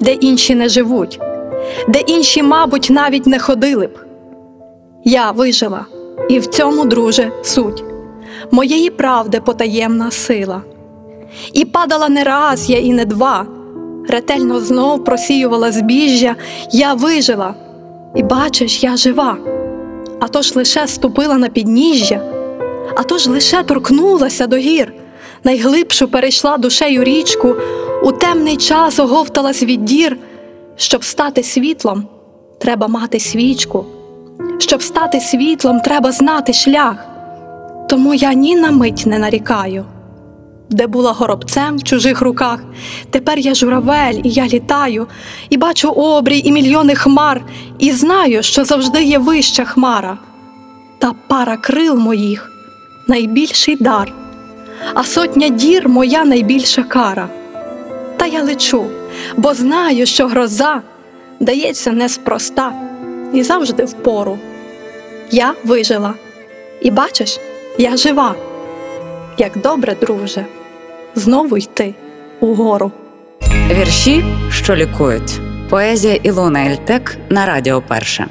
де інші не живуть, де інші, мабуть, навіть не ходили б. Я вижила, і в цьому, друже, суть моєї правди потаємна сила. І падала не раз я і не два, ретельно знов просіювала збіжжя, я вижила, і бачиш, я жива. А то ж лише ступила на підніжжя, а то ж лише торкнулася до гір, найглибшу перейшла душею річку, у темний час оговталась від дір. Щоб стати світлом, треба мати свічку. Щоб стати світлом, треба знати шлях. Тому я ні на мить не нарікаю. Де була горобцем в чужих руках, тепер я журавель, і я літаю, і бачу обрій і мільйони хмар, і знаю, що завжди є вища хмара. Та пара крил моїх найбільший дар, а сотня дір моя найбільша кара. Лечу, бо знаю, що гроза дається неспроста і завжди впору. Я вижила, і бачиш, я жива. Як добре, друже, знову йти угору. Вірші, що лікують. Поезія Ілона Ельтек на Радіо Перше.